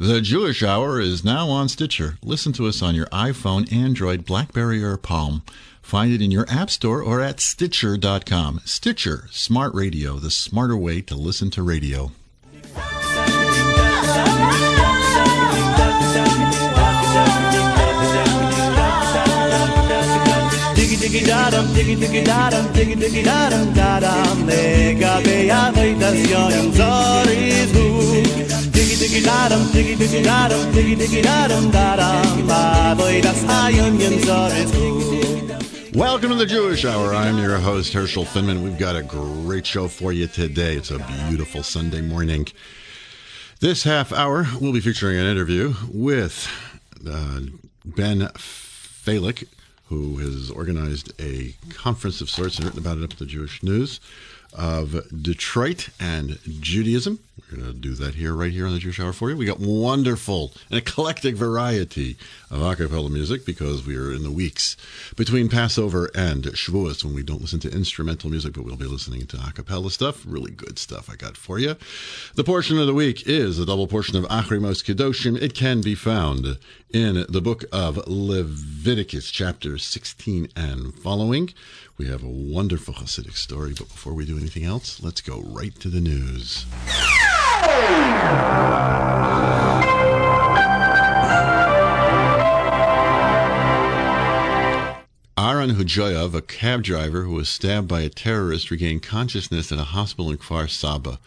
The Jewish Hour is now on Stitcher. Listen to us on your iPhone, Android, Blackberry, or Palm. Find it in your App Store or at Stitcher.com. Stitcher, smart radio, the smarter way to listen to radio. diggy da dum diggy diggy da dum diggy diggy da dum da dum legabe avodas yoyim sorry hu diggy diggy da dum diggy diggy da dum diggy diggy da dum da dum avodas hayoyim zoriz hu Welcome to the Jewish Hour. I'm your host, Herschel Finman. We've got a great show for you today. It's a beautiful Sunday morning. This half hour, we'll be featuring an interview with uh, Ben Falik, who has organized a conference of sorts and written about it up at the Jewish News of Detroit and Judaism. We're going to do that here, right here on the Jewish Hour for you. We got wonderful and eclectic variety of a cappella music because we are in the weeks between Passover and Shavuos when we don't listen to instrumental music, but we'll be listening to a cappella stuff. Really good stuff I got for you. The portion of the week is a double portion of Achrimos Kedoshim. It can be found in the book of Leviticus, chapter 16 and following. We have a wonderful Hasidic story, but before we do anything else, let's go right to the news. Aaron Hujoyev, a cab driver who was stabbed by a terrorist, regained consciousness at a hospital in Kfar Saba.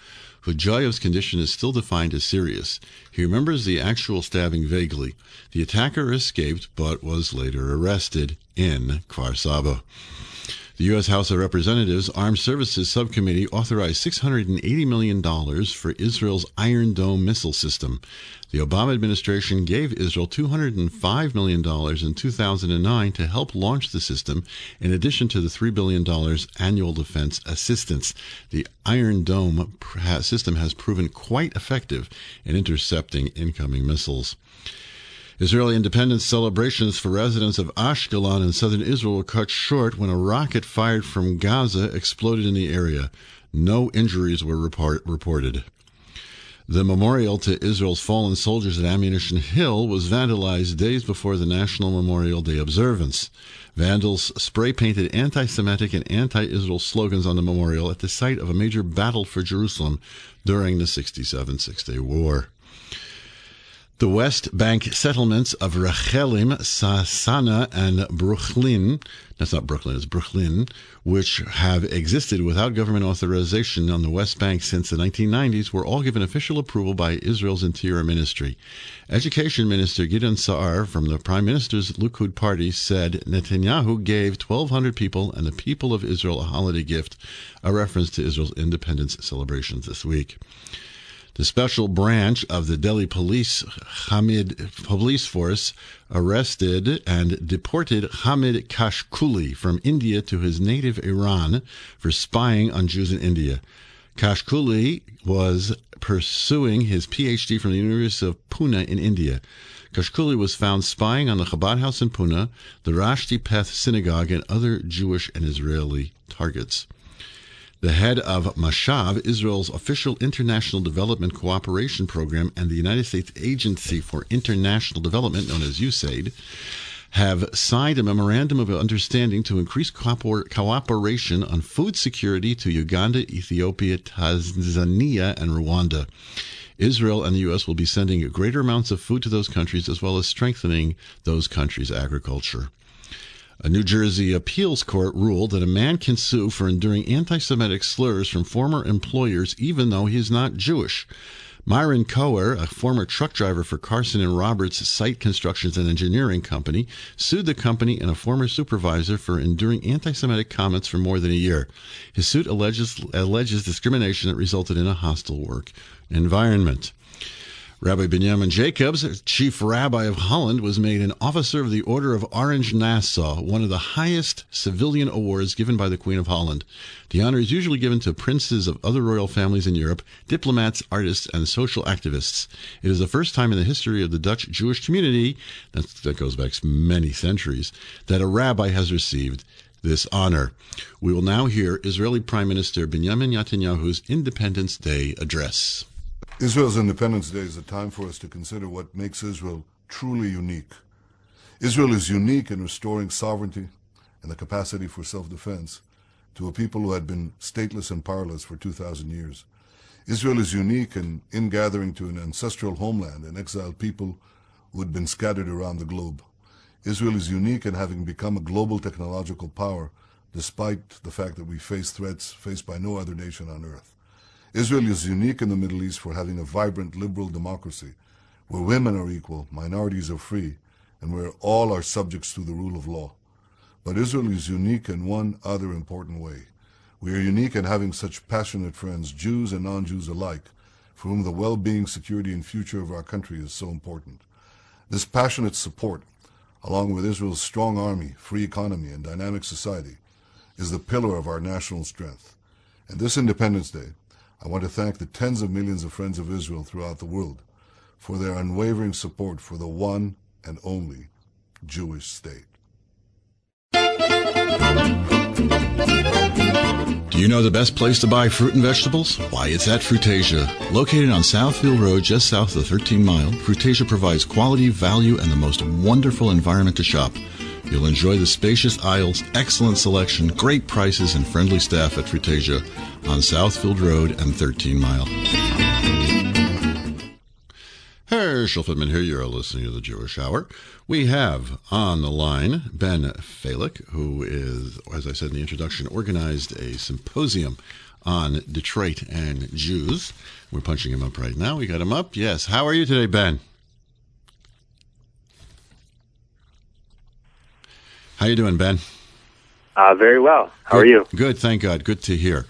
Hujoyev's condition is still defined as serious. He remembers the actual stabbing vaguely. The attacker escaped but was later arrested in Kfar Saba. The U.S. House of Representatives Armed Services Subcommittee authorized $680 million for Israel's Iron Dome missile system. The Obama administration gave Israel $205 million in 2009 to help launch the system, in addition to the $3 billion annual defense assistance. The Iron Dome system has proven quite effective in intercepting incoming missiles. Israeli independence celebrations for residents of Ashkelon in southern Israel were cut short when a rocket fired from Gaza exploded in the area. No injuries were report- reported. The memorial to Israel's fallen soldiers at Ammunition Hill was vandalized days before the National Memorial Day observance. Vandals spray painted anti Semitic and anti Israel slogans on the memorial at the site of a major battle for Jerusalem during the 67 Six Day War. The West Bank settlements of Rechelim, Sansana, and Bruchin, that's not Brooklyn, it's Bruchin, which have existed without government authorization on the West Bank since the 1990s, were all given official approval by Israel's Interior Ministry. Education Minister Gideon Saar from the Prime Minister's Likud party said Netanyahu gave 1,200 people and the people of Israel a holiday gift, a reference to Israel's independence celebrations this week. The special branch of the Delhi Police Hamid Police Force arrested and deported Hamid Kashkuli from India to his native Iran for spying on Jews in India. Kashkuli was pursuing his PhD from the University of Pune in India. Kashkuli was found spying on the Chabad House in Pune, the Rashti Peth Synagogue, and other Jewish and Israeli targets. The head of Mashav, Israel's official international development cooperation program, and the United States Agency for International Development, known as USAID, have signed a memorandum of understanding to increase cooperation on food security to Uganda, Ethiopia, Tanzania, and Rwanda. Israel and the U.S. will be sending greater amounts of food to those countries as well as strengthening those countries' agriculture. A New Jersey appeals court ruled that a man can sue for enduring anti Semitic slurs from former employers even though he is not Jewish. Myron Cowher, a former truck driver for Carson and Roberts Site Constructions and Engineering Company, sued the company and a former supervisor for enduring anti Semitic comments for more than a year. His suit alleges, alleges discrimination that resulted in a hostile work environment. Rabbi Benjamin Jacobs, chief rabbi of Holland, was made an officer of the Order of Orange Nassau, one of the highest civilian awards given by the Queen of Holland. The honor is usually given to princes of other royal families in Europe, diplomats, artists, and social activists. It is the first time in the history of the Dutch Jewish community, that goes back many centuries, that a rabbi has received this honor. We will now hear Israeli Prime Minister Benjamin Netanyahu's Independence Day address. Israel's Independence Day is a time for us to consider what makes Israel truly unique. Israel is unique in restoring sovereignty and the capacity for self-defense to a people who had been stateless and powerless for 2,000 years. Israel is unique in ingathering to an ancestral homeland an exiled people who had been scattered around the globe. Israel is unique in having become a global technological power despite the fact that we face threats faced by no other nation on earth. Israel is unique in the Middle East for having a vibrant liberal democracy where women are equal, minorities are free, and where all are subjects to the rule of law. But Israel is unique in one other important way. We are unique in having such passionate friends, Jews and non-Jews alike, for whom the well-being, security, and future of our country is so important. This passionate support, along with Israel's strong army, free economy, and dynamic society, is the pillar of our national strength. And this Independence Day, I want to thank the tens of millions of friends of Israel throughout the world for their unwavering support for the one and only Jewish state. Do you know the best place to buy fruit and vegetables? Why, it's at Frutasia. Located on Southfield Road, just south of the 13 Mile, Frutasia provides quality, value, and the most wonderful environment to shop. You'll enjoy the spacious aisles, excellent selection, great prices, and friendly staff at Fruitasia on Southfield Road and 13 Mile. Herschel Finman here. You're listening to the Jewish Hour. We have on the line Ben Falik, who is, as I said in the introduction, organized a symposium on Detroit and Jews. We're punching him up right now. We got him up. Yes. How are you today, Ben? How you doing, Ben? Uh, very well. How Good. are you? Good, thank God. Good to hear.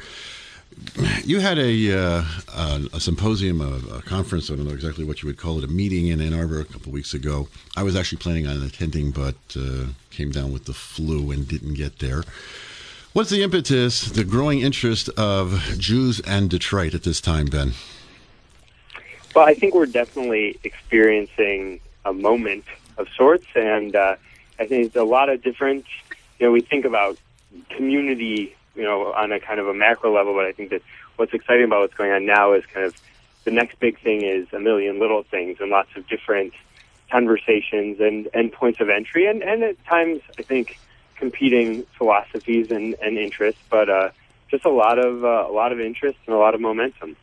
You had a uh, a, a symposium, a, a conference. I don't know exactly what you would call it, a meeting in Ann Arbor a couple of weeks ago. I was actually planning on attending, but uh, came down with the flu and didn't get there. What's the impetus, the growing interest of Jews and Detroit at this time, Ben? Well, I think we're definitely experiencing a moment of sorts, and uh, I think it's a lot of different. You know, we think about community, you know, on a kind of a macro level, but I think that what's exciting about what's going on now is kind of the next big thing is a million little things and lots of different conversations and, and points of entry, and, and at times I think competing philosophies and, and interests, but uh, just a lot of uh, a lot of interest and a lot of momentum.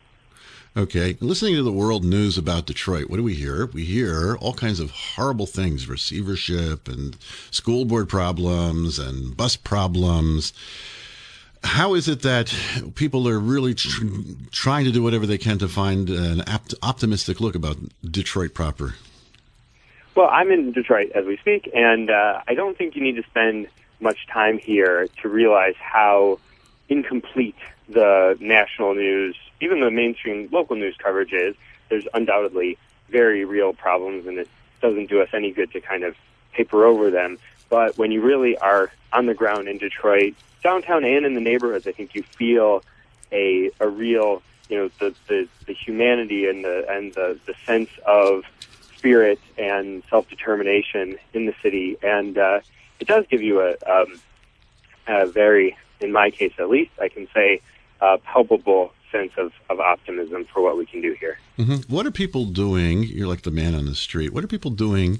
Okay, listening to the world news about Detroit, what do we hear? We hear all kinds of horrible things receivership and school board problems and bus problems. How is it that people are really tr- trying to do whatever they can to find an optimistic look about Detroit proper? Well, I'm in Detroit as we speak, and uh, I don't think you need to spend much time here to realize how incomplete the national news, even the mainstream local news coverage is. There's undoubtedly very real problems, and it doesn't do us any good to kind of paper over them. But when you really are on the ground in Detroit, downtown and in the neighborhoods, I think you feel a a real, you know, the the, the humanity and the and the, the sense of spirit and self determination in the city, and uh, it does give you a, um, a very, in my case at least, I can say, uh, palpable sense of, of optimism for what we can do here. Mm-hmm. What are people doing? You're like the man on the street. What are people doing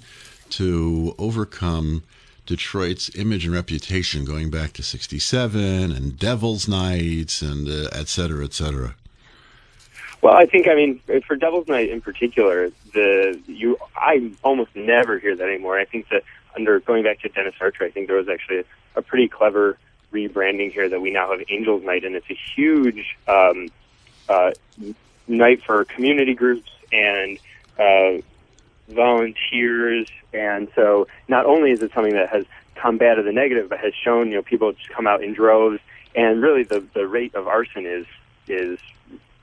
to overcome Detroit's image and reputation going back to 67 and Devil's Nights and uh, et cetera, et cetera? Well, I think I mean for Devil's Night in particular, the you I almost never hear that anymore. I think that under going back to Dennis Archer, I think there was actually a, a pretty clever rebranding here that we now have Angels Night, and it's a huge um, uh, night for community groups and uh, volunteers. And so, not only is it something that has combated the negative, but has shown you know people just come out in droves, and really the the rate of arson is is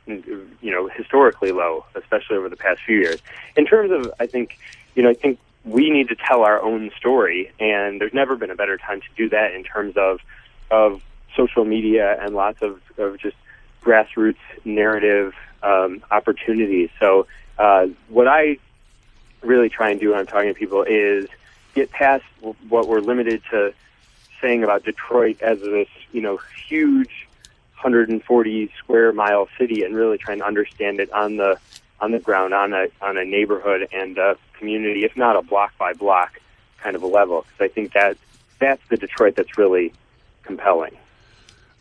you know historically low, especially over the past few years. In terms of, I think you know I think we need to tell our own story, and there's never been a better time to do that in terms of of social media and lots of, of just grassroots narrative um, opportunities. So uh, what I really try and do when I'm talking to people is get past what we're limited to saying about Detroit as this, you know, huge 140 square mile city and really trying to understand it on the on the ground on a on a neighborhood and a community, if not a block by block kind of a level. Because I think that that's the Detroit that's really compelling.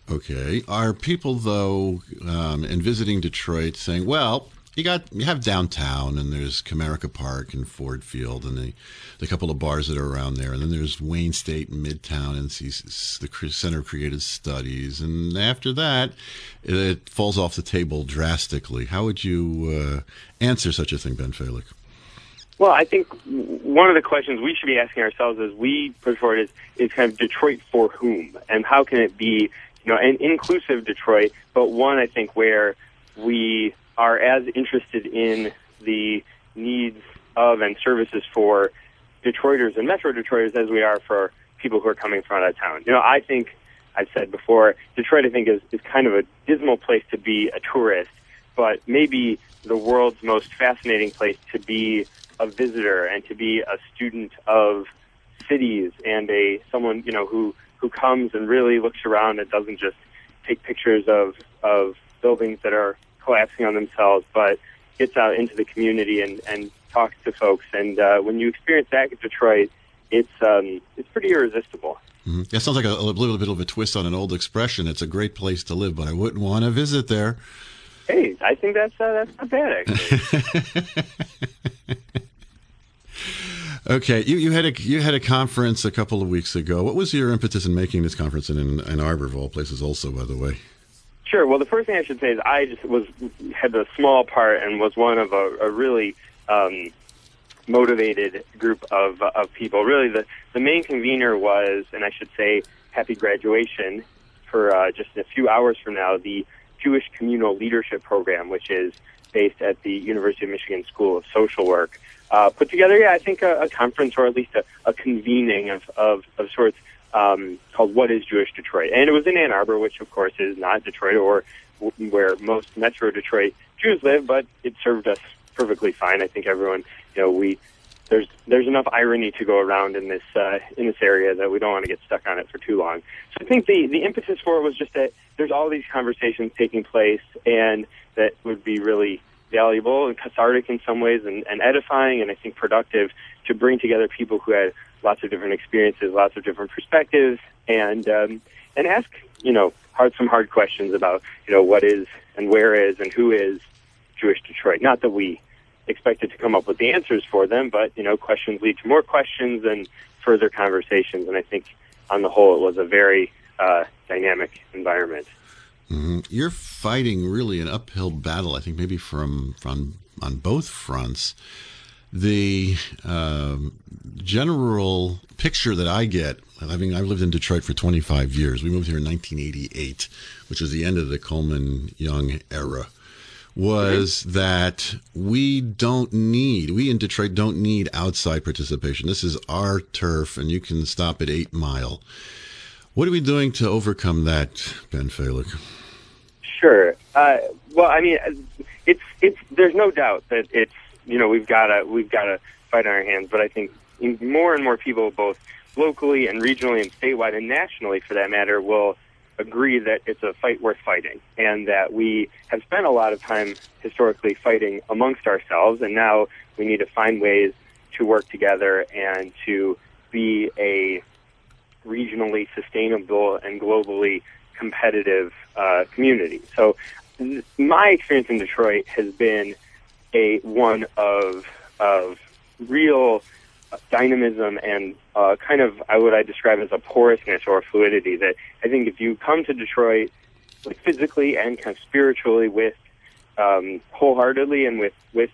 Okay. Are people though um, in visiting Detroit saying, "Well, you got you have downtown, and there's Comerica Park and Ford Field, and the the couple of bars that are around there, and then there's Wayne State and Midtown, and the Center of Creative Studies, and after that, it falls off the table drastically." How would you uh, answer such a thing, Ben Falik? Well, I think one of the questions we should be asking ourselves as we push forward is, is kind of Detroit for whom, and how can it be, you know, an inclusive Detroit, but one I think where we are as interested in the needs of and services for Detroiters and Metro Detroiters as we are for people who are coming from out of town. You know, I think I've said before, Detroit I think is, is kind of a dismal place to be a tourist, but maybe the world's most fascinating place to be a visitor and to be a student of cities and a someone you know who who comes and really looks around and doesn't just take pictures of of buildings that are collapsing on themselves, but gets out into the community and and talks to folks. And uh, when you experience that in Detroit, it's um, it's pretty irresistible. Mm-hmm. That sounds like a, a little bit of a twist on an old expression. It's a great place to live, but I wouldn't want to visit there. Hey, I think that's uh, that's not bad actually. Okay, you, you had a you had a conference a couple of weeks ago. What was your impetus in making this conference in Ann Arbor, of all places, also by the way? Sure. Well, the first thing I should say is I just was had a small part and was one of a, a really um, motivated group of of people. Really, the the main convener was, and I should say, happy graduation for uh, just a few hours from now. The Jewish Communal Leadership Program, which is based at the University of Michigan School of Social Work uh, put together, yeah, I think a, a conference or at least a, a convening of, of, of sorts um, called What is Jewish Detroit? And it was in Ann Arbor, which of course is not Detroit or where most Metro Detroit Jews live, but it served us perfectly fine. I think everyone, you know, we there's there's enough irony to go around in this uh, in this area that we don't want to get stuck on it for too long. So I think the the impetus for it was just that there's all these conversations taking place, and that would be really valuable and cathartic in some ways and, and edifying and I think productive to bring together people who had lots of different experiences, lots of different perspectives and um, and ask, you know, hard some hard questions about, you know, what is and where is and who is Jewish Detroit. Not that we expected to come up with the answers for them, but you know, questions lead to more questions and further conversations and I think on the whole it was a very uh, dynamic environment. Mm-hmm. You're fighting really an uphill battle, I think, maybe from from on both fronts. The um, general picture that I get, having I've lived in Detroit for 25 years. We moved here in 1988, which was the end of the Coleman Young era. Was mm-hmm. that we don't need, we in Detroit don't need outside participation. This is our turf, and you can stop at Eight Mile. What are we doing to overcome that, Ben Falik? Sure. Uh, well, I mean, it's it's. There's no doubt that it's you know we've got to we've got to fight on our hands, but I think more and more people, both locally and regionally and statewide and nationally, for that matter, will agree that it's a fight worth fighting, and that we have spent a lot of time historically fighting amongst ourselves, and now we need to find ways to work together and to be a regionally sustainable and globally competitive uh, community. So my experience in Detroit has been a one of of real dynamism and uh, kind of I would I describe as a porousness or fluidity that I think if you come to Detroit like physically and kind of spiritually with um, wholeheartedly and with with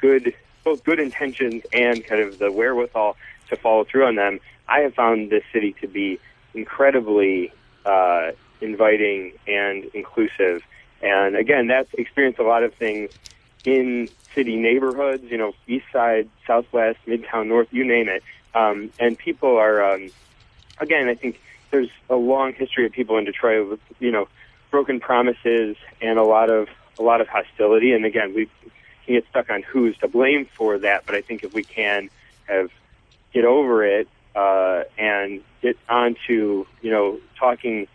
good both good intentions and kind of the wherewithal to follow through on them, I have found this city to be incredibly uh, inviting and inclusive. And again, that's experienced a lot of things in city neighborhoods, you know, east side, southwest, midtown, north, you name it. Um, and people are, um, again, I think there's a long history of people in Detroit with, you know, broken promises and a lot of a lot of hostility. And again, we can get stuck on who's to blame for that. But I think if we can have get over it uh, and get onto, you know, talking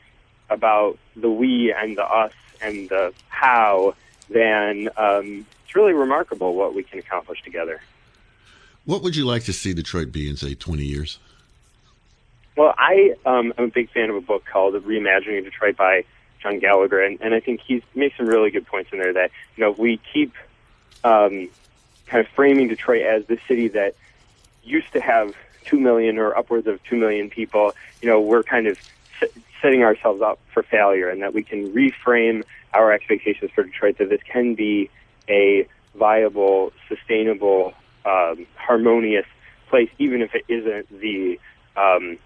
about the we and the us and the how, then um, it's really remarkable what we can accomplish together. What would you like to see Detroit be in, say, 20 years? Well, I um, am a big fan of a book called Reimagining Detroit by John Gallagher, and, and I think he makes some really good points in there that, you know, if we keep um, kind of framing Detroit as the city that used to have 2 million or upwards of 2 million people, you know, we're kind of setting ourselves up for failure and that we can reframe our expectations for Detroit that this can be a viable, sustainable, um, harmonious place, even if it isn't the um,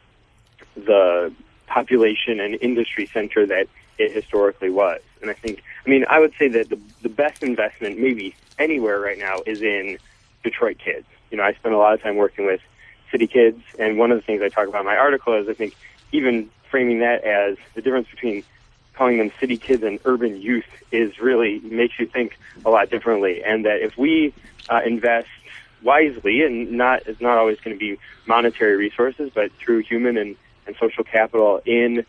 the population and industry center that it historically was. And I think, I mean, I would say that the, the best investment maybe anywhere right now is in Detroit kids. You know, I spend a lot of time working with city kids, and one of the things I talk about in my article is I think even framing that as the difference between calling them city kids and urban youth is really makes you think a lot differently. And that if we uh, invest wisely, and not it's not always going to be monetary resources, but through human and, and social capital in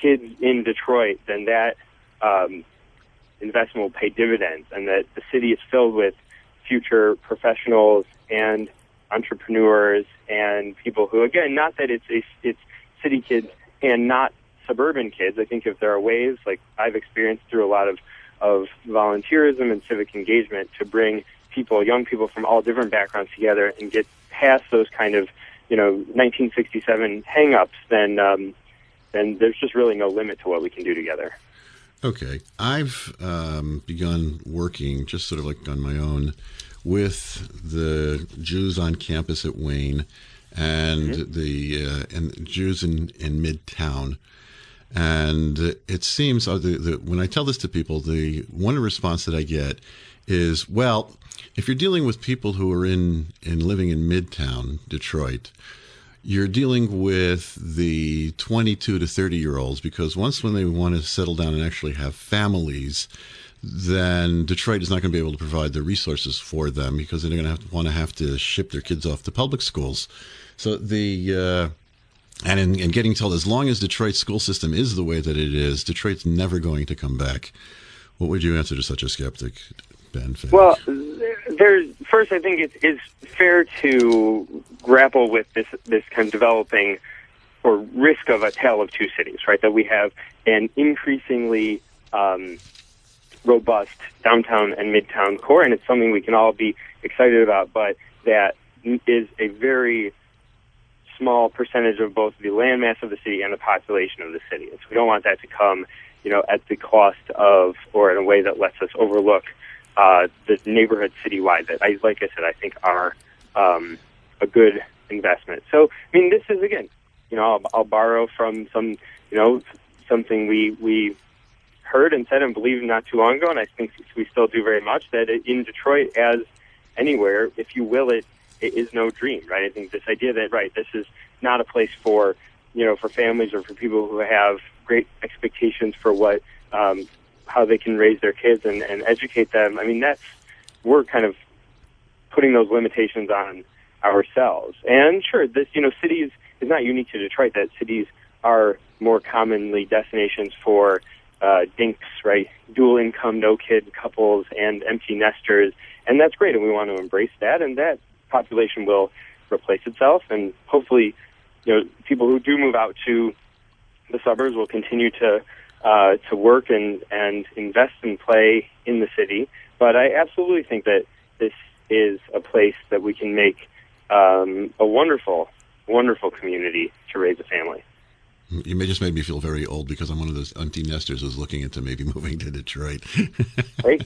kids in Detroit, then that um, investment will pay dividends, and that the city is filled with future professionals and entrepreneurs and people who, again, not that it's a, it's city kids and not suburban kids. I think if there are ways, like I've experienced through a lot of of volunteerism and civic engagement, to bring people, young people from all different backgrounds together and get past those kind of, you know, 1967 hangups, then um, then there's just really no limit to what we can do together. Okay, I've um, begun working just sort of like on my own with the Jews on campus at Wayne and mm-hmm. the uh, and Jews in in Midtown. And it seems uh, the, the, when I tell this to people, the one response that I get is, "Well, if you're dealing with people who are in in living in Midtown Detroit, you're dealing with the 22 to 30 year olds because once when they want to settle down and actually have families, then Detroit is not going to be able to provide the resources for them because they're going to, to want to have to ship their kids off to public schools. So the uh, and in, in getting told as long as Detroit's school system is the way that it is, Detroit's never going to come back. What would you answer to such a skeptic, Ben? Well, there's first, I think it's, it's fair to grapple with this this kind of developing or risk of a tale of two cities, right? That we have an increasingly um, robust downtown and midtown core, and it's something we can all be excited about, but that is a very small percentage of both the landmass of the city and the population of the city. And so we don't want that to come, you know, at the cost of or in a way that lets us overlook uh, the neighborhood citywide that I, like I said, I think are um, a good investment. So, I mean, this is again, you know, I'll, I'll borrow from some, you know, something we we heard and said and believed not too long ago, and I think we still do very much. That in Detroit, as anywhere, if you will it, it is no dream, right? I think this idea that right, this is not a place for you know for families or for people who have great expectations for what um, how they can raise their kids and, and educate them. I mean, that's we're kind of putting those limitations on ourselves. And sure, this you know cities is not unique to Detroit. That cities are more commonly destinations for uh, dinks, right? Dual income, no kid couples, and empty nesters, and that's great. And we want to embrace that. And that population will replace itself, and hopefully, you know, people who do move out to the suburbs will continue to uh, to work and and invest and play in the city. But I absolutely think that this is a place that we can make um, a wonderful, wonderful community to raise a family. You may just made me feel very old because I'm one of those empty nesters who's looking into maybe moving to Detroit. hey,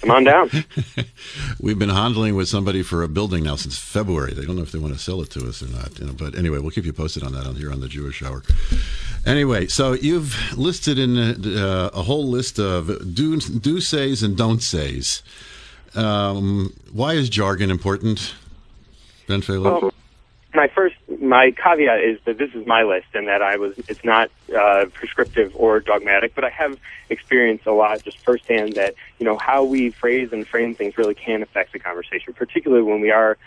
come on down. We've been handling with somebody for a building now since February. They don't know if they want to sell it to us or not. You know, but anyway, we'll keep you posted on that on here on the Jewish Hour. Anyway, so you've listed in uh, a whole list of do do says and don't says. Um, why is jargon important, Ben Phelan? Well, my first my caveat is that this is my list and that I was it's not uh, prescriptive or dogmatic, but I have experienced a lot just firsthand that you know how we phrase and frame things really can affect the conversation, particularly when we are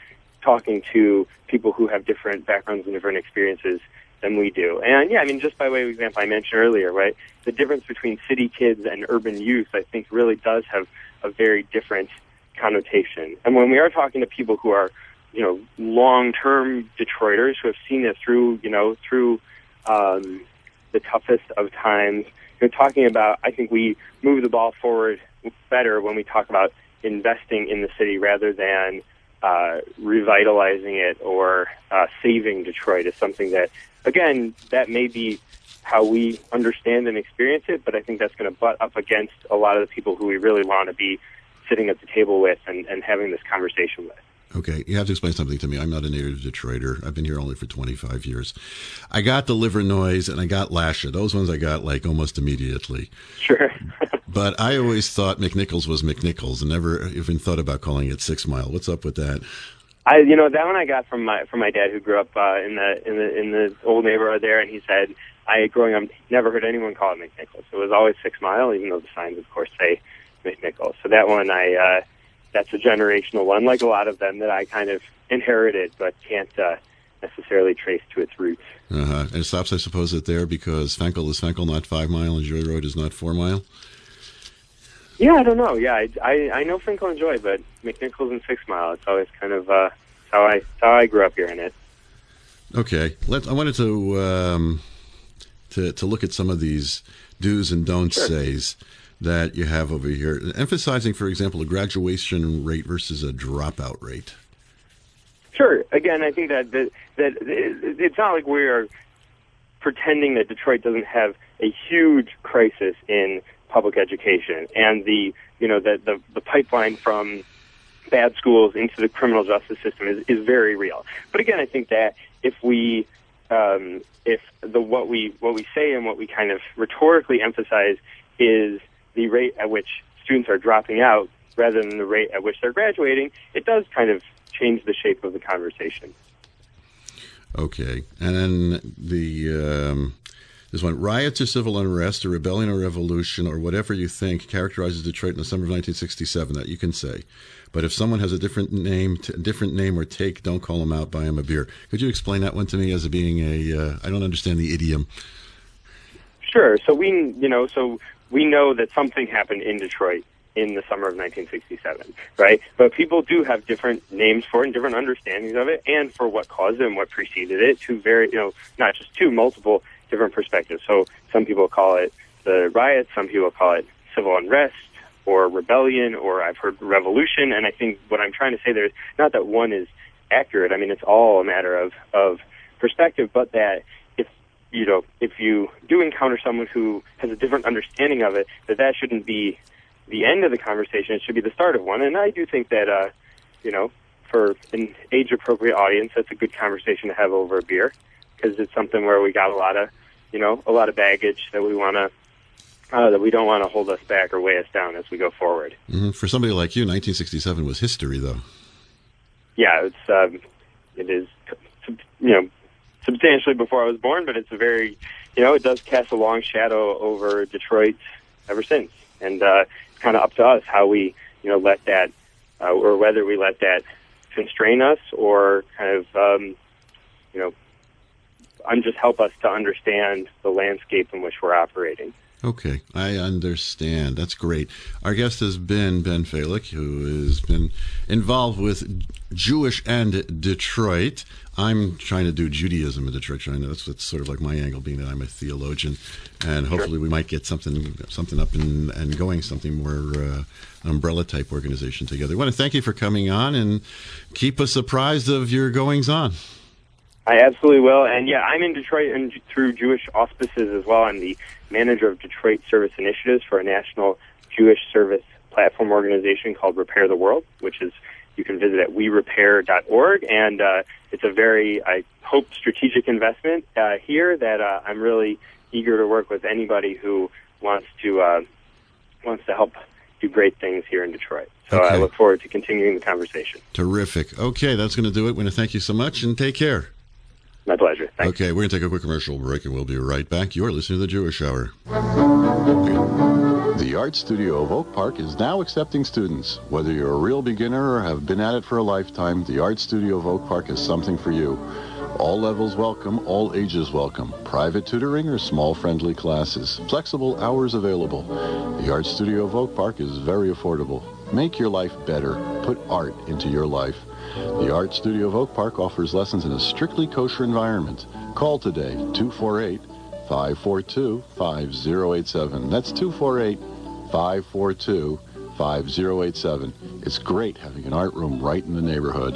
talking to people who have different backgrounds and different experiences than we do. And yeah, I mean, just by way of example, I mentioned earlier, right, the difference between city kids and urban youth, I think, really does have a very different connotation. And when we are talking to people who are, you know, long-term Detroiters who have seen it through, you know, through um, the toughest of times, you're talking about. I think we move the ball forward better when we talk about investing in the city rather than uh, revitalizing it or uh, saving Detroit is something that, again, that may be how we understand and experience it, but I think that's going to butt up against a lot of the people who we really want to be sitting at the table with and, and having this conversation with. Okay, you have to explain something to me. I'm not a native Detroiter. I've been here only for 25 years. I got the Livernois and I got Lahser. Those ones I got like almost immediately. Sure. but I always thought McNichols was McNichols and never even thought about calling it Six Mile. What's up with that? I, you know, that one I got from my from my dad who grew up uh, in the in the in the old neighborhood there, and he said I growing up never heard anyone call it McNichols. It was always Six Mile, even though the signs, of course, say McNichols. So that one I. uh that's a generational one, like a lot of them that I kind of inherited, but can't uh, necessarily trace to its roots. Uh-huh. And it stops, I suppose, at there because Fenkell is Fenkell, not Five Mile, and Joy Road is not Four Mile. Yeah, I don't know. Yeah, I, I, I know Fenkell and Joy, but McNichols and Six Mile. It's always kind of uh, how I how I grew up hearing it. Okay, let I wanted to um, to to look at some of these do's and don'ts Sure. says that you have over here, emphasizing, for example, a graduation rate versus a dropout rate. Sure. Again, I think that that, that it's not like we're pretending that Detroit doesn't have a huge crisis in public education and the you know the the, the pipeline from bad schools into the criminal justice system is, is very real. But again, I think that if we um, if the what we what we say and what we kind of rhetorically emphasize is the rate at which students are dropping out rather than the rate at which they're graduating, it does kind of change the shape of the conversation. Okay, and then the um, this one: riots or civil unrest, or rebellion or revolution, or whatever you think characterizes Detroit in the summer of 1967. That you can say, but if someone has a different name, t- different name or take, don't call them out. Buy them a beer. Could you explain that one to me as being a? Uh, I don't understand the idiom. Sure. So we, you know, so we know that something happened in Detroit in the summer of 1967, right? But people do have different names for it and different understandings of it, and for what caused it and what preceded it. To very, you know, not just two, multiple different perspectives. So some people call it the riots, some people call it civil unrest or rebellion, or I've heard revolution. And I think what I'm trying to say there is not that one is accurate. I mean, it's all a matter of of perspective, but that you know if you do encounter someone who has a different understanding of it, that that shouldn't be the end of the conversation. It should be the start of one. And I do think that uh, you know for an age appropriate audience, that's a good conversation to have over a beer because it's something where we got a lot of you know a lot of baggage that we want to. Uh, that we don't want to hold us back or weigh us down as we go forward. hmm For somebody like you, 1967 was history, though. yeah, it's um, it is you know substantially before I was born, but it's a very you know it does cast a long shadow over Detroit ever since, and uh, it's kind of up to us how we you know let that uh, or whether we let that constrain us or kind of um, you know un- just help us to understand the landscape in which we're operating. Okay, I understand. That's great. Our guest has been Ben Falik, who has been involved with Jewish and Detroit. I'm trying to do Judaism in Detroit. Trying to, that's, that's sort of like my angle, being that I'm a theologian, and hopefully we might get something something up and, and going, something more uh, umbrella type organization together. I want to thank you for coming on and keep us apprised of your goings on. I absolutely will. And yeah, I'm in Detroit and through Jewish auspices as well. I'm the manager of Detroit Service Initiatives for a national Jewish service platform organization called Repair the World, which is you can visit at werepair.org. And uh, it's a very, I hope, strategic investment uh, here that uh, I'm really eager to work with anybody who wants to uh, wants to help do great things here in Detroit. So I look forward to continuing the conversation. Terrific. Okay, that's going to do it. We want to thank you so much and take care. My pleasure. Thanks. Okay, we're going to take a quick commercial break and we'll be right back. You're listening to the Jewish Hour. The Art Studio of Oak Park is now accepting students. Whether you're a real beginner or have been at it for a lifetime, the Art Studio of Oak Park is something for you. All levels welcome, all ages welcome. Private tutoring or small friendly classes. Flexible hours available. The Art Studio of Oak Park is very affordable. Make your life better. Put art into your life. The Art Studio of Oak Park offers lessons in a strictly kosher environment. Call today, 248 542 5087. That's 248 542 5087. It's great having an art room right in the neighborhood.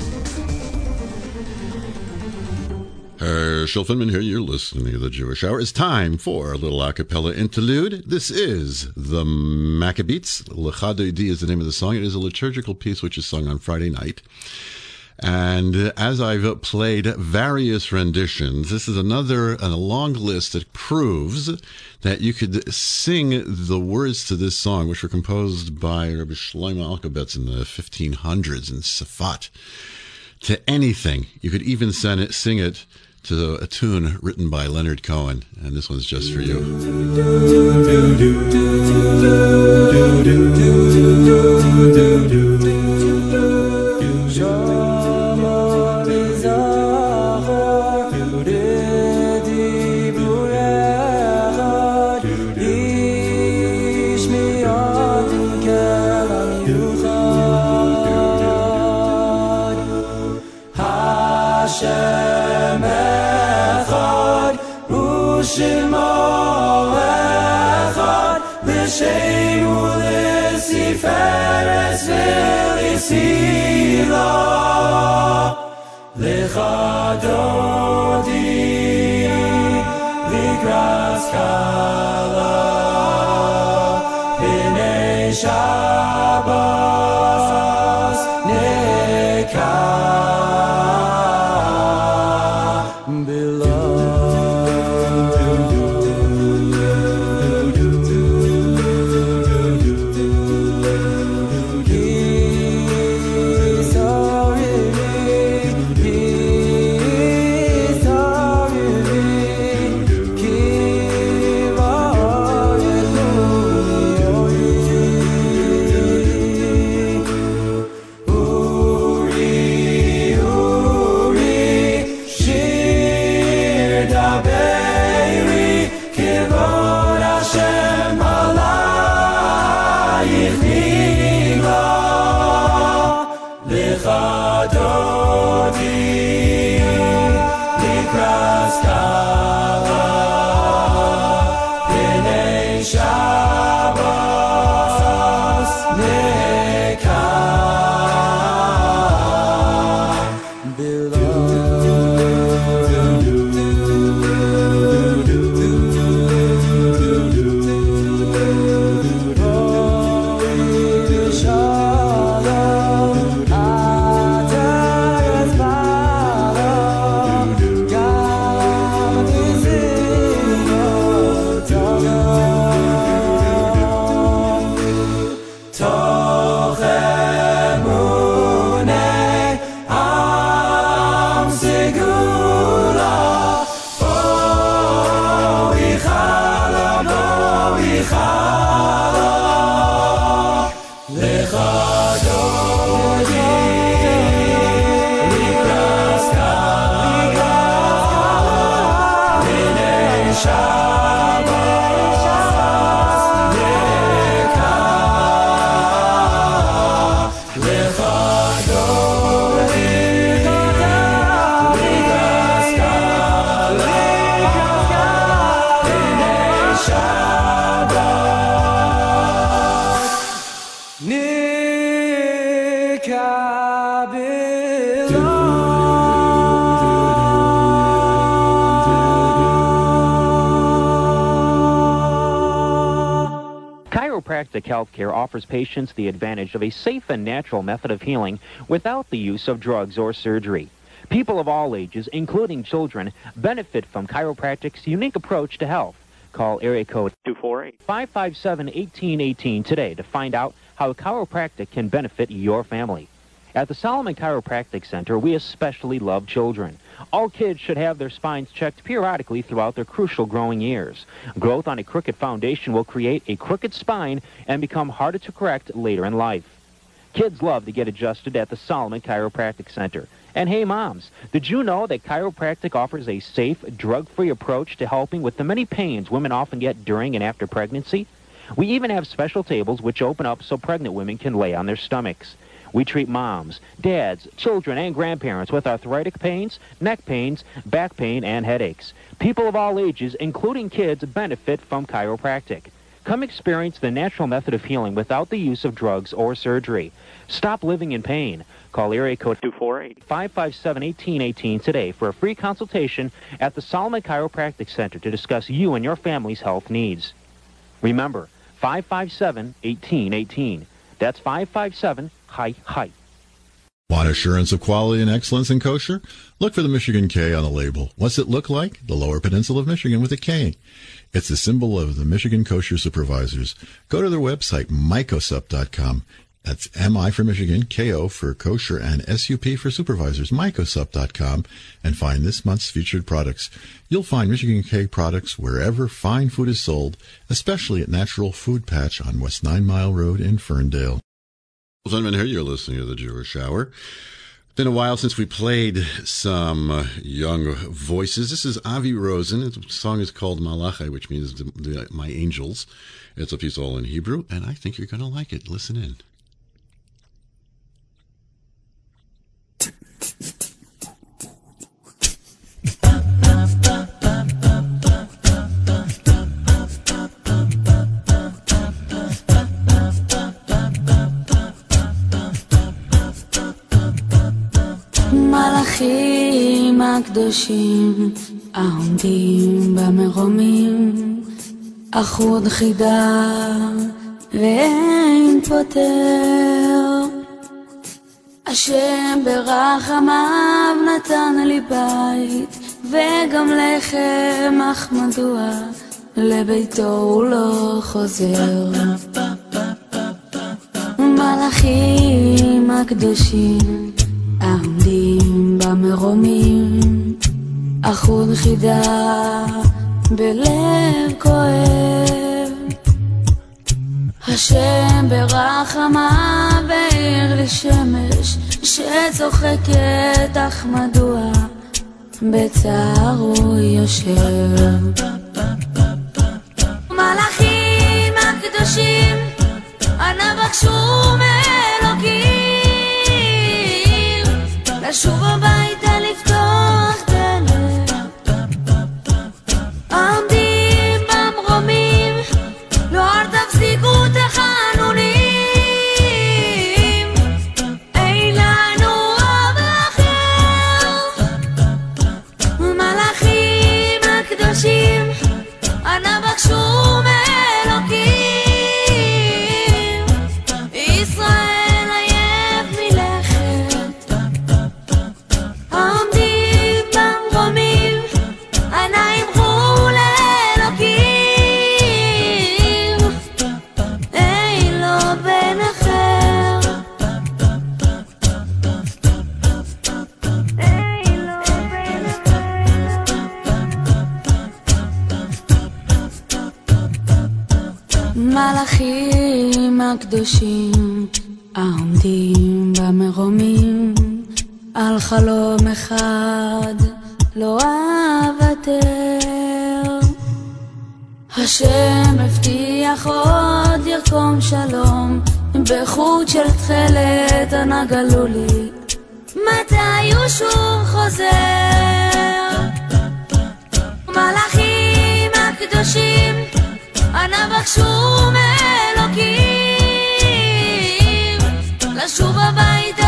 Finman here. You're listening to the Jewish Hour. It's time for a little a cappella interlude. This is the Maccabeats. Lecha Dodi is the name of the song. It is a liturgical piece which is sung on Friday night. And as I've played various renditions, this is another a long list that proves that you could sing the words to this song, which were composed by Rabbi Shlomo Alkabetz in the 1500s in Safat, to anything. You could even sing it to a tune written by Leonard Cohen, and this one's just for you. Ki Chiropractic Healthcare offers patients the advantage of a safe and natural method of healing without the use of drugs or surgery. People of all ages, including children, benefit from chiropractic's unique approach to health. Call area code 248-557-1818 today to find out how chiropractic can benefit your family. At the Solomon Chiropractic Center, we especially love children. All kids should have their spines checked periodically throughout their crucial growing years. Growth on a crooked foundation will create a crooked spine and become harder to correct later in life. Kids love to get adjusted at the Solomon Chiropractic Center. And hey, moms, did you know that chiropractic offers a safe, drug-free approach to helping with the many pains women often get during and after pregnancy? We even have special tables which open up so pregnant women can lay on their stomachs. We treat moms, dads, children, and grandparents with arthritic pains, neck pains, back pain, and headaches. People of all ages, including kids, benefit from chiropractic. Come experience the natural method of healing without the use of drugs or surgery. Stop living in pain. Call area code 248-557-1818 today for a free consultation at the Solomon Chiropractic Center to discuss you and your family's health needs. Remember, 557-1818. That's 557 hi hi. Want assurance of quality and excellence in kosher? Look for the Michigan K on the label. What's it look like? The Lower Peninsula of Michigan with a K. It's the symbol of the Michigan Kosher Supervisors. Go to their website, mikosup.com. That's MI for Michigan, KO for kosher, and SUP for supervisors, mikosup.com, and find this month's featured products. You'll find Michigan K products wherever fine food is sold, especially at Natural Food Patch on West Nine Mile Road in Ferndale. Gentlemen, here you're listening to the Jewish Hour. It's Been a while since we played some uh, young voices. This is Avi Rosen. The song is called Malachai, which means the, the, my angels. It's a piece all in Hebrew, and I think you're going to like it. Listen in. המלאכים הקדושים העומדים במרומים אחוד חידה ואין פותר. השם ברחמיו נתן לי בית וגם לחם אך מדוע לביתו הוא לא חוזר? מלאכים הקדושים העומדים במרומים, אחוד חידה בלב כואב. השם ברחמיו העיר לי שמש שצוחקת, אך מדוע בצער הוא יושב? מלאכים הקדושים, אנא בקשו מאלוקים 说吧，חלום אחד לא אוותר השם הבטיח עוד ירקום שלום בחוט של תכלת אנא גלו לי. מתי הוא שוב חוזר? מלאכים הקדושים אנא בקשו מאלוקים. לשוב הביתה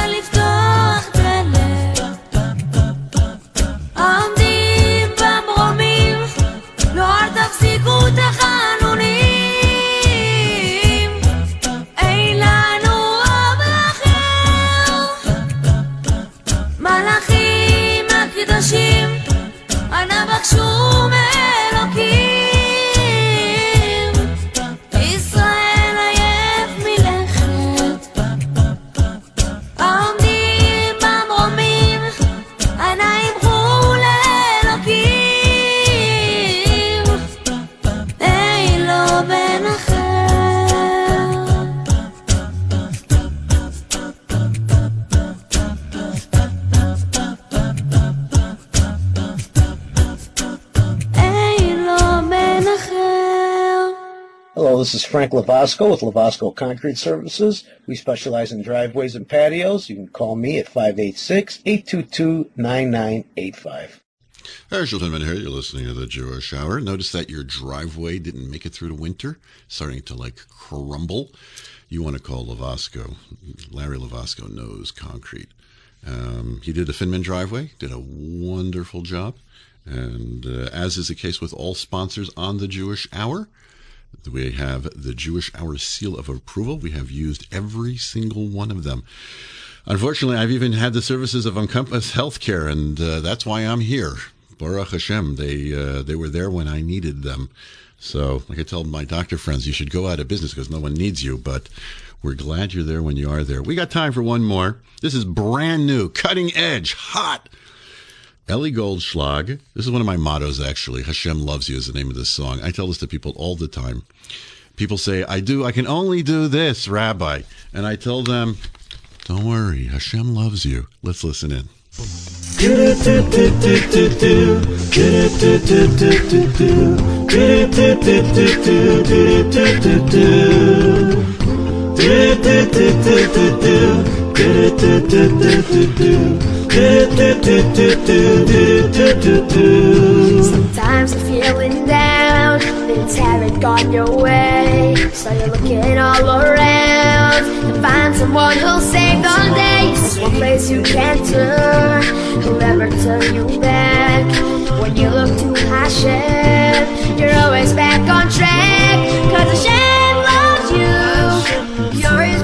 Lavasco with Lavasco Concrete Services. We specialize in driveways and patios. You can call me at 586-822-9985. Herschel Finman here. You're listening to the Jewish Hour. Notice that your driveway didn't make it through the winter, starting to like crumble. You want to call Lavasco. Larry Lavasco knows concrete. Um, he did the Finman driveway, did a wonderful job. And uh, as is the case with all sponsors on the Jewish Hour, we have the Jewish Hour seal of approval. We have used every single one of them. Unfortunately, I've even had the services of Encompass Healthcare, and uh, that's why I'm here. Baruch Hashem, they uh, they were there when I needed them. So, like I tell my doctor friends, you should go out of business because no one needs you. But we're glad you're there when you are there. We got time for one more. This is brand new, cutting edge, hot. Ellie Goldschlag. This is one of my mottos, actually. Hashem loves you is the name of this song. I tell this to people all the time. People say, I do, I can only do this, Rabbi. And I tell them, don't worry, Hashem loves you. Let's listen in. Sometimes you're feeling down, things haven't gone your way. So you're looking all around to find someone who'll save the day. One place you can't turn, who'll never turn you back. When you look to Hashem, you're always back on track. Cause Hashem loves you, you're his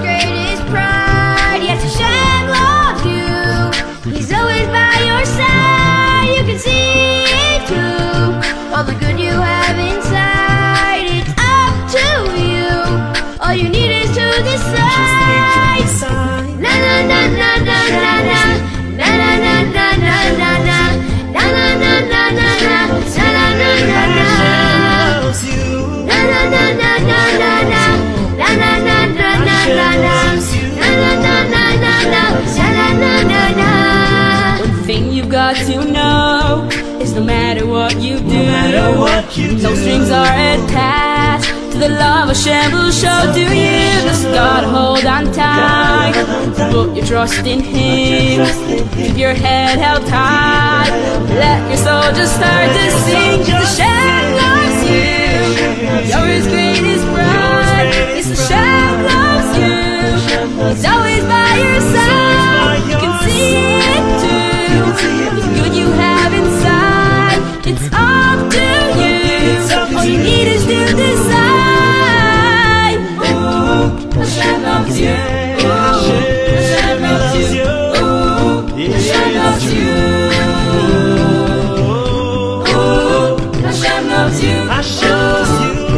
no strings are attached to the love Hashem will show to you. Just gotta hold on tight, put your trust in Him, keep your head held high, let your soul just start to sing. 'Cause Hashem loves you, you're His greatest pride. Yes, Hashem loves you, He's always by your side. You can see it too, need is to decide. Ooh, Hashem loves you. Ooh, Hashem loves you. Ooh, Hashem loves you. Ooh, Hashem loves you.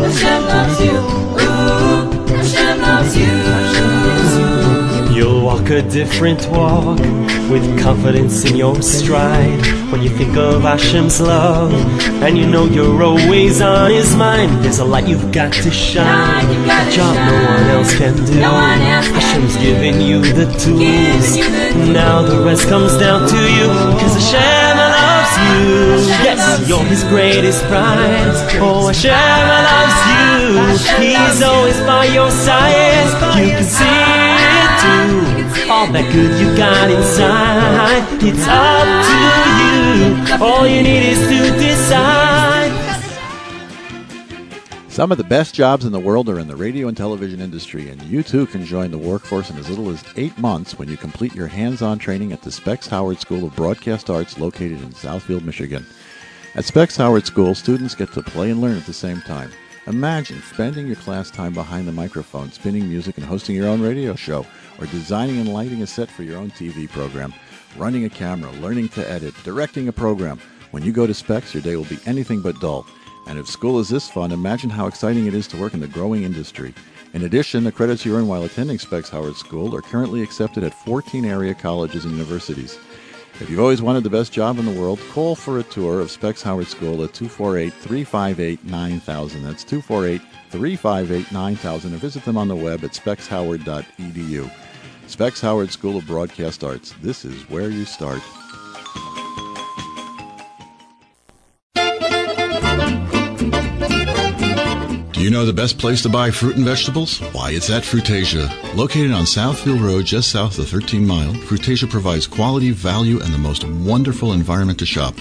Hashem loves you. Ooh, Hashem loves you. You'll walk a different walk with confidence in your stride when you think of Hashem's love and you know you're always on His mind. There's a light you've got to shine, Shine, you've got a job no one else can do. No else can Hashem's giving you the tools. Giving you the tools. Now the rest comes down to you, cause Hashem loves you. Hashem Yes, loves you're. His greatest prize. Oh, Hashem loves you. Hashem He's loves you. always by your side. You can see All that good you got inside, it's up to you. All you need is to decide. Some of the best jobs in the world are in the radio and television industry, and you too can join the workforce in as little as eight months when you complete your hands on training at the Specs Howard School of Broadcast Arts located in Southfield, Michigan. At Specs Howard School, students get to play and learn at the same time. Imagine spending your class time behind the microphone, spinning music and hosting your own radio show, or designing and lighting a set for your own TV program, running a camera, learning to edit, directing a program. When you go to Specs, your day will be anything but dull. And if school is this fun, imagine how exciting it is to work in the growing industry. In addition, the credits you earn while attending Specs Howard School are currently accepted at 14 area colleges and universities. If you've always wanted the best job in the world, call for a tour of Specs Howard School at 248 358 9000. That's 248 358 9000. Or visit them on the web at specshoward.edu. Specs Howard School of Broadcast Arts. This is where you start. You know the best place to buy fruit and vegetables? Why, it's at Frutasia. Located on Southfield Road, just south of 13 Mile, Frutasia provides quality, value, and the most wonderful environment to shop.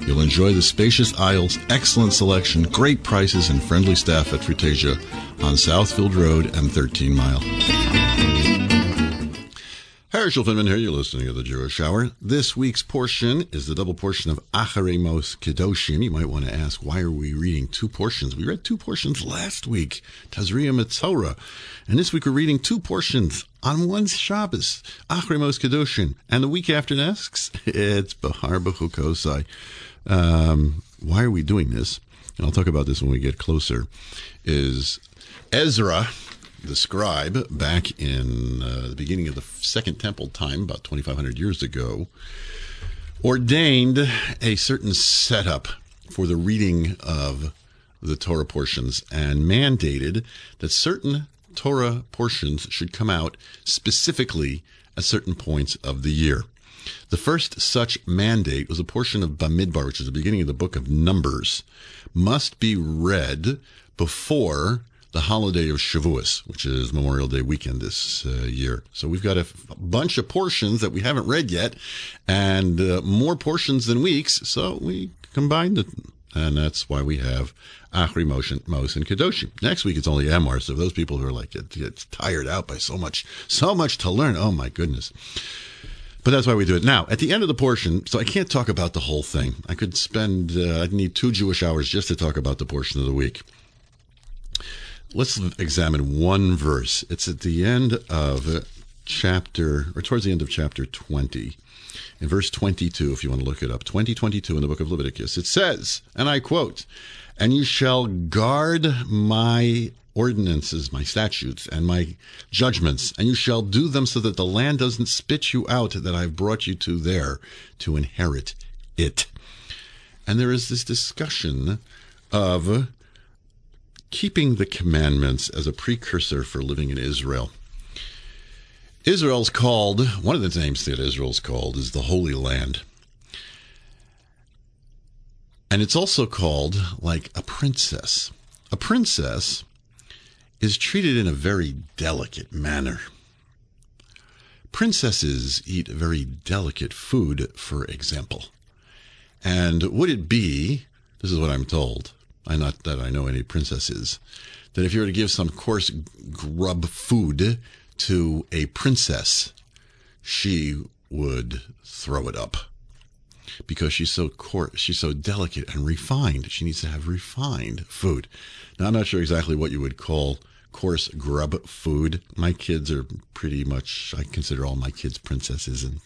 You'll enjoy the spacious aisles, excellent selection, great prices, and friendly staff at Frutasia on Southfield Road and 13 Mile. Herschel Finman here. You're listening to the Jewish Hour. This week's portion is the double portion of Acharei Mos Kedoshim. You might want to ask, why are we reading two portions? We read two portions last week, Tazria Metzora. And this week we're reading two portions on one Shabbos, Acharei Mos Kedoshim. And the week after next, it's Bahar B'chukosai. Um, why are we doing this? And I'll talk about this when we get closer. Is Ezra the scribe back in uh, the beginning of the Second Temple time, about 2,500 years ago, ordained a certain setup for the reading of the Torah portions and mandated that certain Torah portions should come out specifically at certain points of the year. The first such mandate was a portion of Bamidbar, which is the beginning of the book of Numbers, must be read before the holiday of Shavuos, which is Memorial Day weekend this uh, year. So we've got a bunch of portions that we haven't read yet, and uh, more portions than weeks. So we combined it, and that's why we have Achri Motion, Mos, and Kedoshim. Next week it's only Emor. So those people who are like get, get tired out by so much, so much to learn. Oh my goodness. But that's why we do it now. At the end of the portion, so I can't talk about the whole thing. I could spend, uh, I'd need two Jewish hours just to talk about the portion of the week let's examine one verse. It's at the end of chapter, or towards the end of chapter 20. In verse 22, if you want to look it up, 2022 in the book of Leviticus, it says, and I quote, And you shall guard my ordinances, my statutes, and my judgments, and you shall do them so that the land doesn't spit you out that I've brought you to there to inherit it. And there is this discussion of keeping the commandments as a precursor for living in Israel. Israel's called, one of the names that Israel's called is the Holy Land. And it's also called like a princess. A princess is treated in a very delicate manner. Princesses eat very delicate food, for example. And would it be, this is what I'm told, I not that I know any princesses, that if you were to give some coarse grub food to a princess, she would throw it up because she's so coarse, she's so delicate and refined. She needs to have refined food. Now, I'm not sure exactly what you would call coarse grub food. My kids are pretty much, I consider all my kids princesses and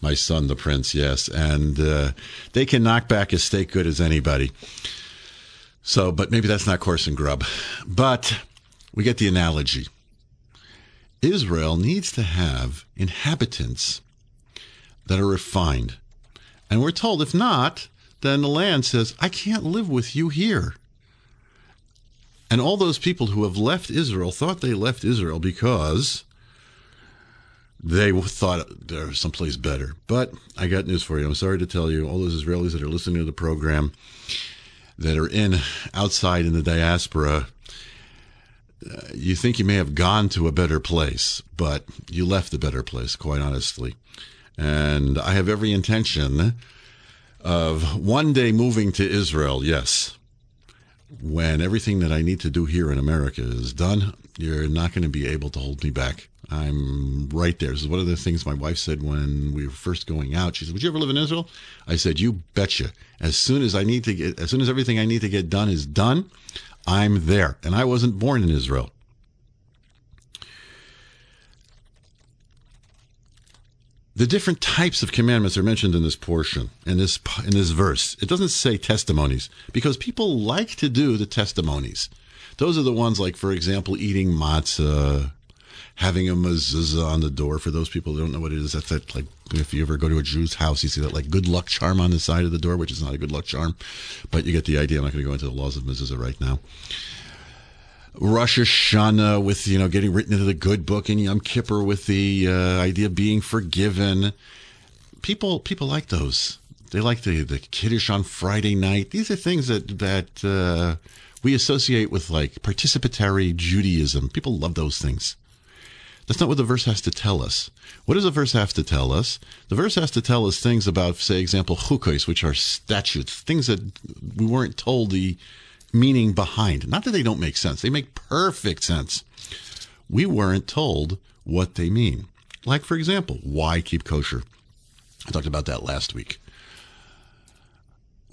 my son the prince, yes. And uh, they can knock back a steak good as anybody. So, but maybe that's not coarse and grub. But we get the analogy. Israel needs to have inhabitants that are refined. And we're told if not, then the land says, I can't live with you here. And all those people who have left Israel thought they left Israel because they thought there was someplace better. But I got news for you. I'm sorry to tell you, all those Israelis that are listening to the program that are in outside in the diaspora, uh, you think you may have gone to a better place, but you left the better place, quite honestly. And I have every intention of one day moving to Israel, yes. When everything that I need to do here in America is done, you're not going to be able to hold me back. I'm right there. This is one of the things my wife said when we were first going out. She said, "Would you ever live in Israel?" I said, "You betcha." As soon as I need to get, as soon as everything I need to get done is done, I'm there. And I wasn't born in Israel. The different types of commandments are mentioned in this portion, in this in this verse. It doesn't say testimonies because people like to do the testimonies. Those are the ones like, for example, eating matzah, having a mezuzah on the door. For those people who don't know what it is, that's that like if you ever go to a Jew's house, you see that like good luck charm on the side of the door, which is not a good luck charm, but you get the idea. I'm not going to go into the laws of mezuzah right now. Rosh Hashanah with you know getting written into the good book, and Yom Kippur with the uh, idea of being forgiven. People people like those. They like the the kiddush on Friday night. These are things that that uh, we associate with like participatory Judaism. People love those things. That's not what the verse has to tell us. What does the verse have to tell us? The verse has to tell us things about, say, example, chukos, which are statutes, things that we weren't told the meaning behind. Not that they don't make sense, they make perfect sense. We weren't told what they mean. Like, for example, why keep kosher? I talked about that last week.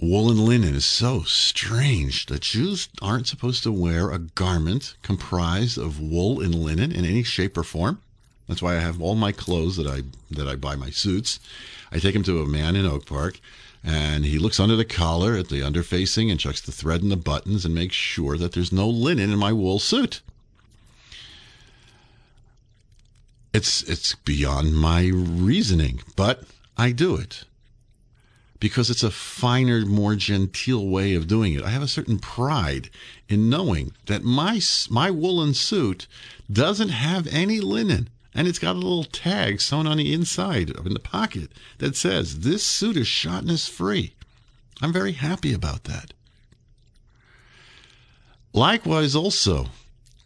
Woolen linen is so strange that Jews aren't supposed to wear a garment comprised of wool and linen in any shape or form. That's why I have all my clothes that I that I buy my suits. I take them to a man in Oak Park, and he looks under the collar at the underfacing and checks the thread and the buttons and makes sure that there's no linen in my wool suit. It's it's beyond my reasoning, but I do it because it's a finer, more genteel way of doing it. I have a certain pride in knowing that my my woolen suit doesn't have any linen, and it's got a little tag sewn on the inside of in the pocket that says this suit is shatnez free. I'm very happy about that. Likewise, also,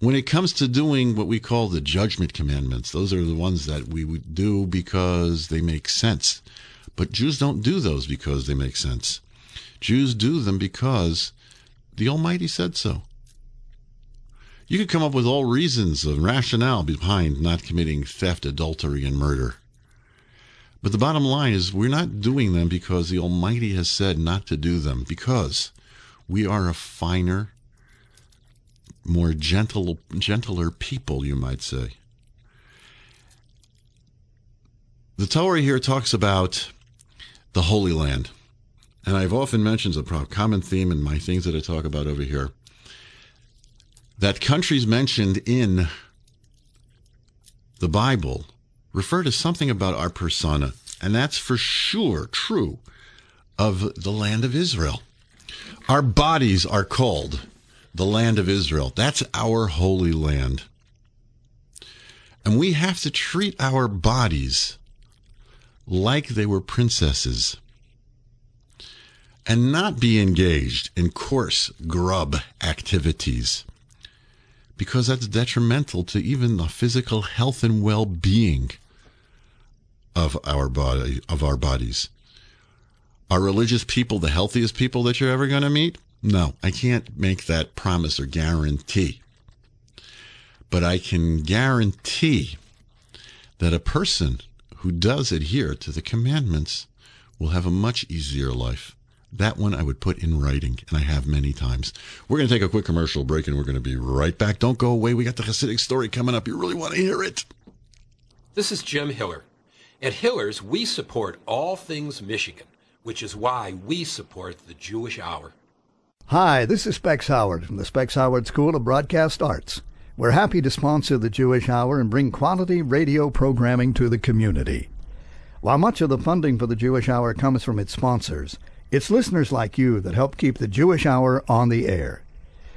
when it comes to doing what we call the judgment commandments, those are the ones that we would do because they make sense. But Jews don't do those because they make sense. Jews do them because the Almighty said so. You could come up with all reasons and rationale behind not committing theft, adultery, and murder. But the bottom line is we're not doing them because the Almighty has said not to do them, because we are a finer, more gentle, gentler people, you might say. The Torah here talks about the Holy Land. And I've often mentioned a common theme in my things that I talk about over here that countries mentioned in the Bible refer to something about our persona, and that's for sure true of the land of Israel. Our bodies are called the land of Israel. That's our holy land. And we have to treat our bodies like they were princesses and not be engaged in coarse grub activities because that's detrimental to even the physical health and well-being of our body of our bodies. Are religious people the healthiest people that you're ever going to meet? No i can't make that promise or guarantee. But i can guarantee that a person who does adhere to the commandments will have a much easier life. That one I would put in writing, and I have many times. We're going to take a quick commercial break, and we're going to be right back. Don't go away. We got the Hasidic story coming up. You really want to hear it. This is Jim Hiller. At Hiller's, we support all things Michigan, which is why we support the Jewish Hour. Hi, this is Specs Howard from the Specs Howard School of Broadcast Arts. We're happy to sponsor the Jewish Hour and bring quality radio programming to the community. While much of the funding for the Jewish Hour comes from its sponsors, it's listeners like you that help keep the Jewish Hour on the air.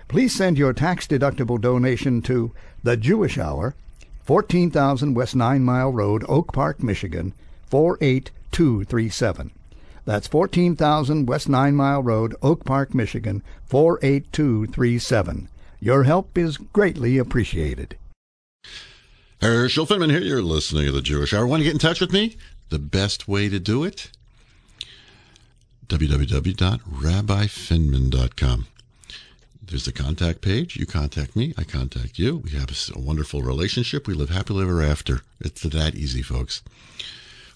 Please send your tax deductible donation to The Jewish Hour, 14,000 West Nine Mile Road, Oak Park, Michigan, 48237. That's 14,000 West Nine Mile Road, Oak Park, Michigan, 48237. Your help is greatly appreciated. Herschel Finman here. You're listening to the Jewish Hour. Want to get in touch with me? The best way to do it? www.rabbifinman.com. There's the contact page. You contact me. I contact you. We have a wonderful relationship. We live happily ever after. It's that easy, folks.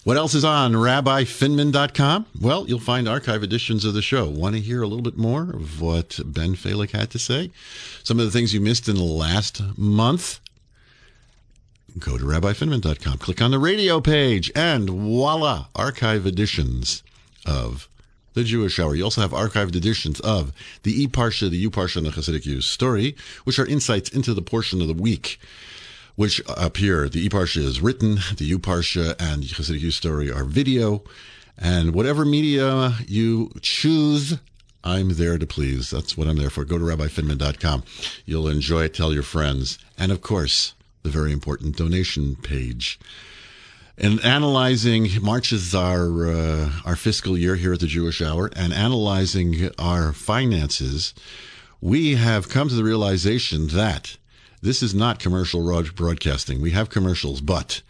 What else is on rabbifinman.com? Well, you'll find archive editions of the show. Want to hear a little bit more of what Ben Falik had to say? Some of the things you missed in the last month? Go to rabbifinman.com, click on the radio page, and voila, archive editions of the Jewish Hour. You also have archived editions of the E Parsha, the U Parsha, and the Hasidic U story, which are insights into the portion of the week which appear. The E Parsha is written, the U Parsha and Hasidic U story are video, and whatever media you choose, I'm there to please. That's what I'm there for. Go to rabbifinman.com. You'll enjoy it. Tell your friends. And of course, the very important donation page. And analyzing March is our uh, our fiscal year here at the Jewish Hour, and analyzing our finances, we have come to the realization that this is not commercial broadcasting. We have commercials, but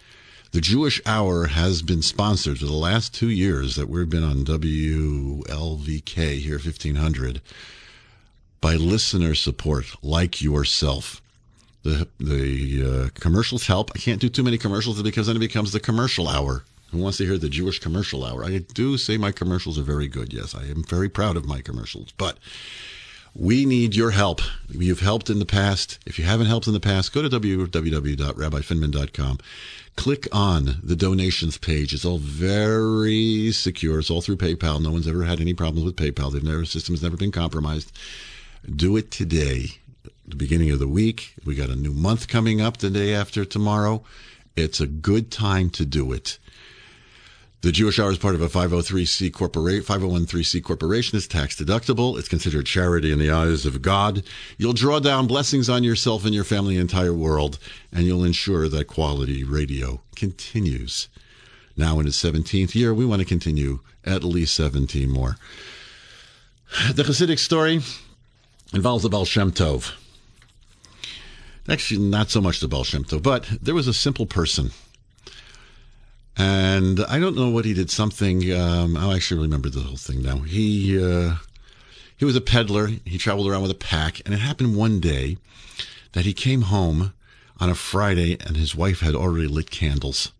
the Jewish Hour has been sponsored for the last two years that we've been on WLVK here, 1500, by listener support like yourself. The the uh, commercials help. I can't do too many commercials because then it becomes the commercial hour. Who wants to hear the Jewish commercial hour? I do say my commercials are very good. Yes, I am very proud of my commercials, but we need your help. You've helped in the past. If you haven't helped in the past, go to www.rabbifinman.com. Click on the donations page. It's all very secure. It's all through PayPal. No one's ever had any problems with PayPal. They've never system's never been compromised. Do it today. The beginning of the week. We got a new month coming up the day after tomorrow. It's a good time to do it. The Jewish Hour is part of a 503c corporation. 501c corporation is tax deductible. It's considered charity in the eyes of God. You'll draw down blessings on yourself and your family, and entire world, and you'll ensure that quality radio continues. Now in its 17th year, we want to continue at least 17 more. The Hasidic story involves the Baal Shem Tov. Actually, not so much the Baal Shem Tov, but there was a simple person and I don't know what he did. Something um, I actually remember the whole thing now. He uh, he was a peddler. He traveled around with a pack, and it happened one day that he came home on a Friday, and his wife had already lit candles,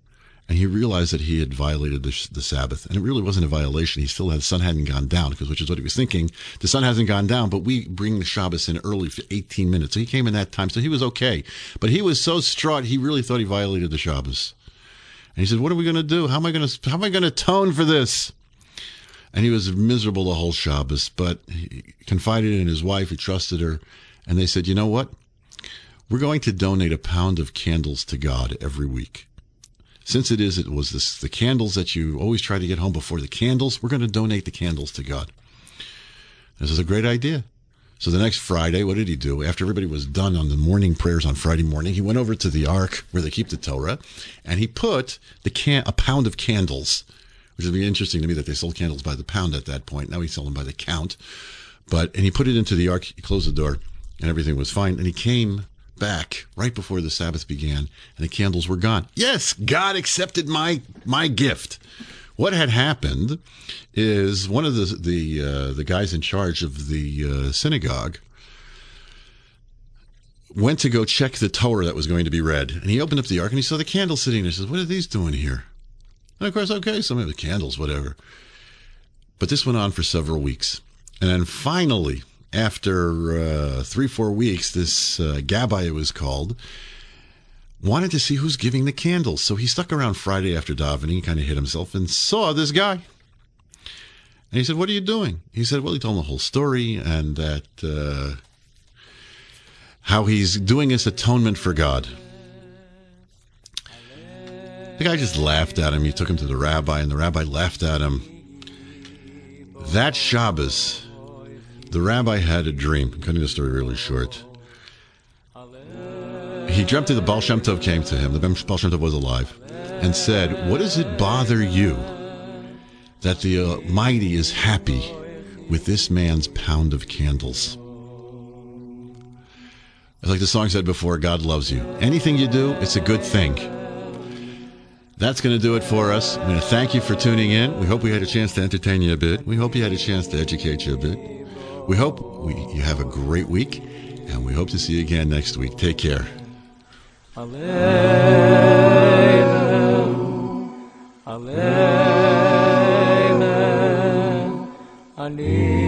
and he realized that he had violated the, the Sabbath, and it really wasn't a violation. He still had the sun hadn't gone down because, which is what he was thinking. The sun hasn't gone down, but we bring the Shabbos in early for 18 minutes, so he came in that time, so he was okay. But he was so distraught, he really thought he violated the Shabbos. And he said, "What are we going to do? How am I going to how am I going to atone for this?" And he was miserable the whole Shabbos, but he confided in his wife. He trusted her, and they said, "You know what? We're going to donate a pound of candles to God every week. Since it is, it was this the candles that you always try to get home before the candles. We're going to donate the candles to God. This is a great idea." So the next Friday, what did he do? After everybody was done on the morning prayers on Friday morning, he went over to the ark where they keep the Torah, and he put the can a pound of candles, which would be interesting to me that they sold candles by the pound at that point. Now he sold them by the count. But and he put it into the ark. He closed the door, and everything was fine. And he came back right before the Sabbath began, and the candles were gone. Yes, God accepted my my gift. What had happened is one of the the uh, the guys in charge of the uh, synagogue went to go check the Torah that was going to be read, and he opened up the ark and he saw the candles sitting there. He says, "What are these doing here?" And of course, okay, some of the candles, whatever. But this went on for several weeks, and then finally, after uh, three four weeks, this uh, Gabbai was called wanted to see who's giving the candles. So he stuck around Friday after davening, kind of hit himself, and saw this guy. And he said, What are you doing? He said, Well, he told him the whole story and that uh, how he's doing his atonement for God. The guy just laughed at him. He took him to the rabbi, and the rabbi laughed at him. That Shabbos, the rabbi had a dream. I'm cutting the story really short he dreamt that the Baal Shem Tov came to him, the Baal Shem Tov was alive, and said, What does it bother you that the uh, Almighty is happy with this man's pound of candles? It's like the song said before, God loves you. Anything you do, it's a good thing. That's going to do it for us. I'm going to thank you for tuning in. We hope we had a chance to entertain you a bit. We hope you had a chance to educate you a bit. We hope we, you have a great week, and we hope to see you again next week. Take care. Aleinu, Aleinu, Ani